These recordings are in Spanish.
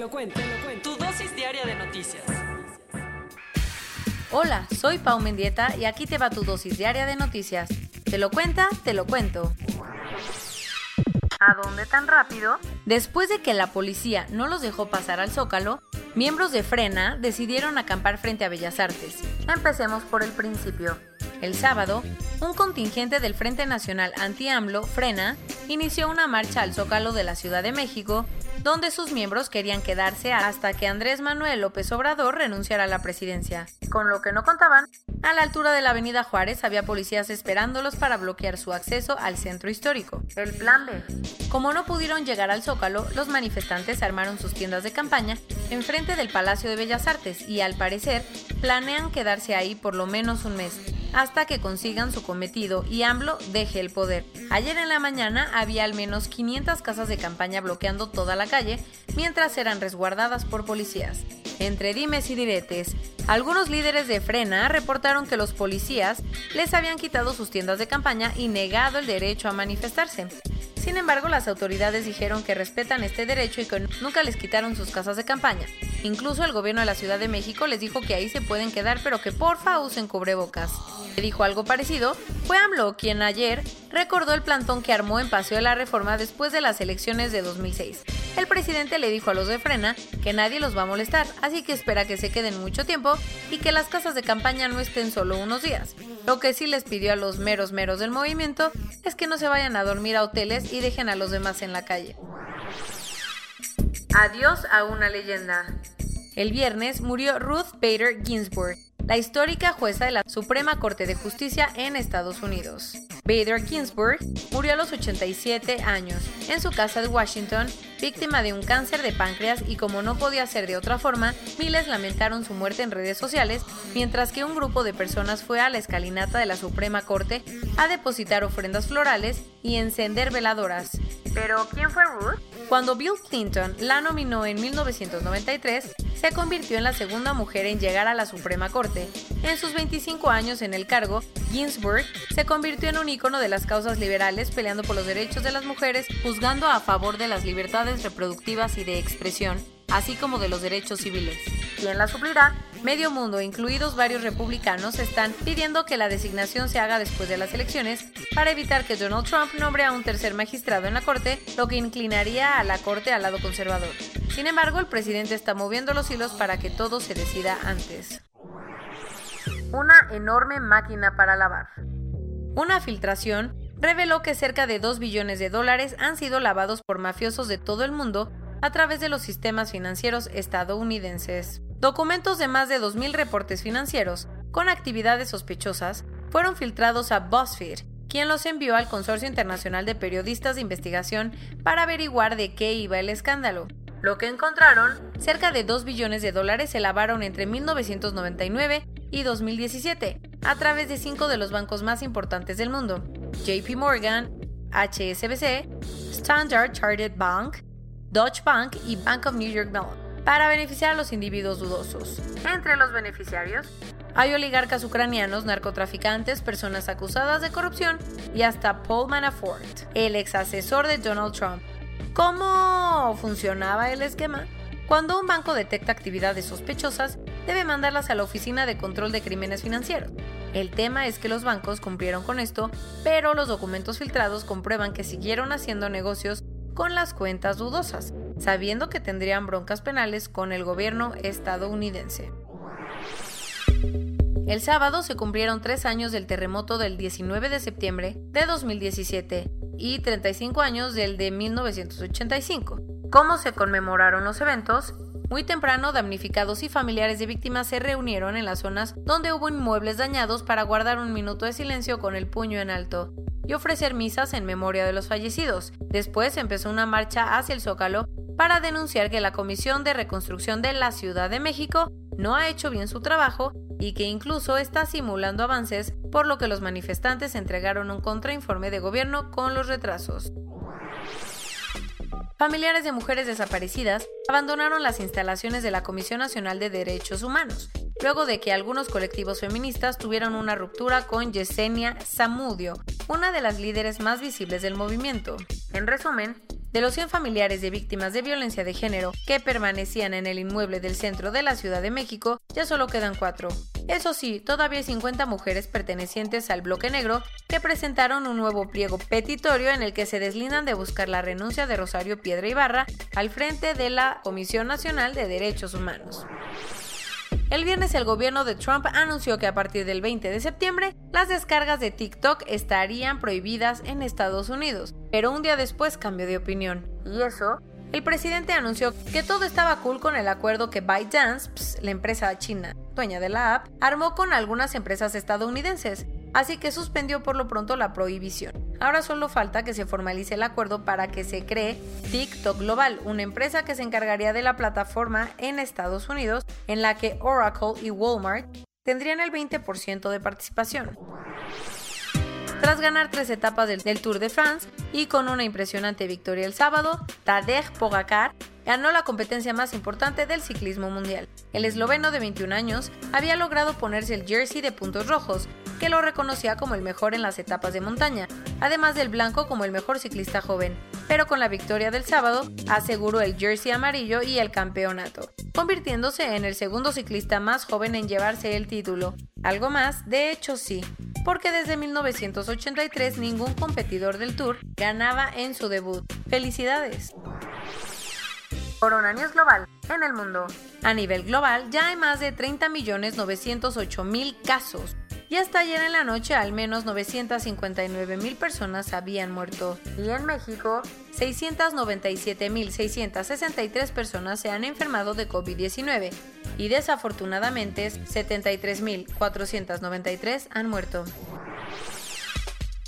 lo cuento, te lo cuento. Tu dosis diaria de noticias. Hola, soy Pau Mendieta y aquí te va tu dosis diaria de noticias. Te lo cuenta, te lo cuento. ¿A dónde tan rápido? Después de que la policía no los dejó pasar al Zócalo, miembros de Frena decidieron acampar frente a Bellas Artes. Empecemos por el principio. El sábado, un contingente del Frente Nacional Anti-AMLO, Frena, inició una marcha al Zócalo de la Ciudad de México donde sus miembros querían quedarse hasta que Andrés Manuel López Obrador renunciara a la presidencia. Con lo que no contaban, a la altura de la Avenida Juárez había policías esperándolos para bloquear su acceso al centro histórico. El plan B. Como no pudieron llegar al Zócalo, los manifestantes armaron sus tiendas de campaña enfrente del Palacio de Bellas Artes y al parecer planean quedarse ahí por lo menos un mes hasta que consigan su cometido y AMLO deje el poder. Ayer en la mañana había al menos 500 casas de campaña bloqueando toda la calle mientras eran resguardadas por policías. Entre dimes y diretes, algunos líderes de Frena reportaron que los policías les habían quitado sus tiendas de campaña y negado el derecho a manifestarse. Sin embargo, las autoridades dijeron que respetan este derecho y que nunca les quitaron sus casas de campaña. Incluso el gobierno de la Ciudad de México les dijo que ahí se pueden quedar, pero que porfa usen cubrebocas. Le dijo algo parecido fue AMLO quien ayer recordó el plantón que armó en Paseo de la Reforma después de las elecciones de 2006. El presidente le dijo a los de Frena que nadie los va a molestar, así que espera que se queden mucho tiempo y que las casas de campaña no estén solo unos días. Lo que sí les pidió a los meros meros del movimiento es que no se vayan a dormir a hoteles y dejen a los demás en la calle. Adiós a una leyenda. El viernes murió Ruth Bader Ginsburg, la histórica jueza de la Suprema Corte de Justicia en Estados Unidos. Bader Ginsburg murió a los 87 años en su casa de Washington, víctima de un cáncer de páncreas y como no podía ser de otra forma, miles lamentaron su muerte en redes sociales, mientras que un grupo de personas fue a la escalinata de la Suprema Corte a depositar ofrendas florales y encender veladoras. ¿Pero quién fue Ruth? Cuando Bill Clinton la nominó en 1993, se convirtió en la segunda mujer en llegar a la Suprema Corte. En sus 25 años en el cargo, Ginsburg se convirtió en un ícono de las causas liberales peleando por los derechos de las mujeres, juzgando a favor de las libertades reproductivas y de expresión, así como de los derechos civiles. ¿Quién la suplirá? Medio mundo, incluidos varios republicanos, están pidiendo que la designación se haga después de las elecciones para evitar que Donald Trump nombre a un tercer magistrado en la Corte, lo que inclinaría a la Corte al lado conservador. Sin embargo, el presidente está moviendo los hilos para que todo se decida antes. Una enorme máquina para lavar. Una filtración reveló que cerca de 2 billones de dólares han sido lavados por mafiosos de todo el mundo a través de los sistemas financieros estadounidenses. Documentos de más de 2.000 reportes financieros con actividades sospechosas fueron filtrados a BuzzFeed, quien los envió al Consorcio Internacional de Periodistas de Investigación para averiguar de qué iba el escándalo. Lo que encontraron, cerca de 2 billones de dólares se lavaron entre 1999 y 2017 a través de cinco de los bancos más importantes del mundo, JP Morgan, HSBC, Standard Chartered Bank, Deutsche Bank y Bank of New York Mellon para beneficiar a los individuos dudosos. Entre los beneficiarios hay oligarcas ucranianos, narcotraficantes, personas acusadas de corrupción y hasta Paul Manafort, el ex asesor de Donald Trump. ¿Cómo funcionaba el esquema? Cuando un banco detecta actividades sospechosas, debe mandarlas a la Oficina de Control de Crímenes Financieros. El tema es que los bancos cumplieron con esto, pero los documentos filtrados comprueban que siguieron haciendo negocios con las cuentas dudosas, sabiendo que tendrían broncas penales con el gobierno estadounidense. El sábado se cumplieron tres años del terremoto del 19 de septiembre de 2017 y 35 años del de 1985. ¿Cómo se conmemoraron los eventos? Muy temprano, damnificados y familiares de víctimas se reunieron en las zonas donde hubo inmuebles dañados para guardar un minuto de silencio con el puño en alto y ofrecer misas en memoria de los fallecidos. Después empezó una marcha hacia el Zócalo para denunciar que la Comisión de Reconstrucción de la Ciudad de México no ha hecho bien su trabajo y que incluso está simulando avances, por lo que los manifestantes entregaron un contrainforme de gobierno con los retrasos. Familiares de mujeres desaparecidas abandonaron las instalaciones de la Comisión Nacional de Derechos Humanos, luego de que algunos colectivos feministas tuvieron una ruptura con Yesenia Zamudio, una de las líderes más visibles del movimiento. En resumen, de los 100 familiares de víctimas de violencia de género que permanecían en el inmueble del centro de la Ciudad de México, ya solo quedan cuatro. Eso sí, todavía hay 50 mujeres pertenecientes al bloque negro que presentaron un nuevo pliego petitorio en el que se deslindan de buscar la renuncia de Rosario Piedra Ibarra al frente de la Comisión Nacional de Derechos Humanos. El viernes el gobierno de Trump anunció que a partir del 20 de septiembre las descargas de TikTok estarían prohibidas en Estados Unidos, pero un día después cambió de opinión. ¿Y eso? El presidente anunció que todo estaba cool con el acuerdo que ByteDance, la empresa china dueña de la app, armó con algunas empresas estadounidenses, así que suspendió por lo pronto la prohibición. Ahora solo falta que se formalice el acuerdo para que se cree TikTok Global, una empresa que se encargaría de la plataforma en Estados Unidos, en la que Oracle y Walmart tendrían el 20% de participación. Tras ganar tres etapas del, Tour de France y con una impresionante victoria el sábado, Tadej Pogacar ganó la competencia más importante del ciclismo mundial. El esloveno de 21 años había logrado ponerse el jersey de puntos rojos, que lo reconocía como el mejor en las etapas de montaña, además del blanco como el mejor ciclista joven, pero con la victoria del sábado aseguró el jersey amarillo y el campeonato, convirtiéndose en el segundo ciclista más joven en llevarse el título. Algo más, de hecho sí, porque desde 1983 ningún competidor del Tour ganaba en su debut. ¡Felicidades! Corona News Global en el mundo. A nivel global ya hay más de 30.908.000 casos, y hasta ayer en la noche al menos 959 mil personas habían muerto. Y en México, 697.663 personas se han enfermado de COVID-19 y desafortunadamente 73.493 han muerto.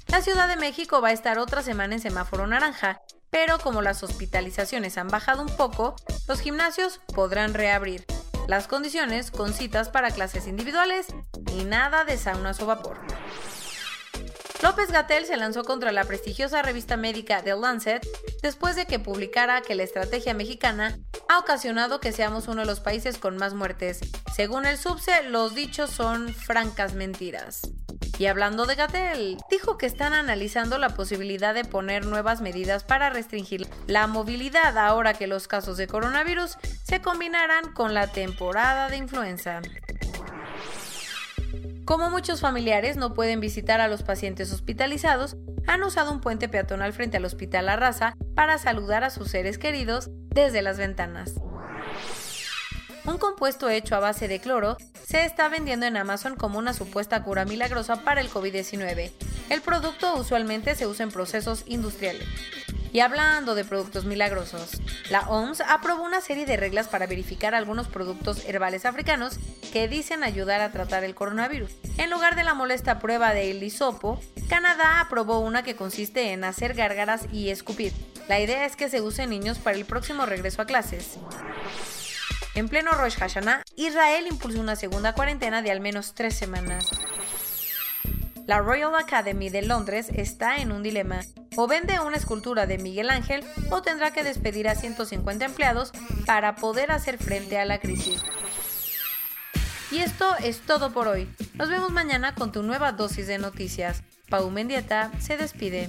La Ciudad de México va a estar otra semana en semáforo naranja, pero como las hospitalizaciones han bajado un poco, los gimnasios podrán reabrir las condiciones con citas para clases individuales y nada de saunas o vapor. López Gatel se lanzó contra la prestigiosa revista médica The Lancet después de que publicara que la estrategia mexicana ha ocasionado que seamos uno de los países con más muertes. Según el subse, los dichos son francas mentiras. Y hablando de Gatel, dijo que están analizando la posibilidad de poner nuevas medidas para restringir la movilidad ahora que los casos de coronavirus se combinarán con la temporada de influenza. Como muchos familiares no pueden visitar a los pacientes hospitalizados, han usado un puente peatonal frente al Hospital La Raza para saludar a sus seres queridos desde las ventanas. Un compuesto hecho a base de cloro se está vendiendo en Amazon como una supuesta cura milagrosa para el COVID-19. El producto usualmente se usa en procesos industriales. Y hablando de productos milagrosos, la OMS aprobó una serie de reglas para verificar algunos productos herbales africanos que dicen ayudar a tratar el coronavirus. En lugar de la molesta prueba de hisopo, Canadá aprobó una que consiste en hacer gárgaras y escupir. La idea es que se use en niños para el próximo regreso a clases. En pleno Rosh Hashanah, Israel impulsó una segunda cuarentena de al menos tres semanas. La Royal Academy de Londres está en un dilema. O vende una escultura de Miguel Ángel o tendrá que despedir a 150 empleados para poder hacer frente a la crisis. Y esto es todo por hoy. Nos vemos mañana con tu nueva dosis de noticias. Pau Mendieta se despide.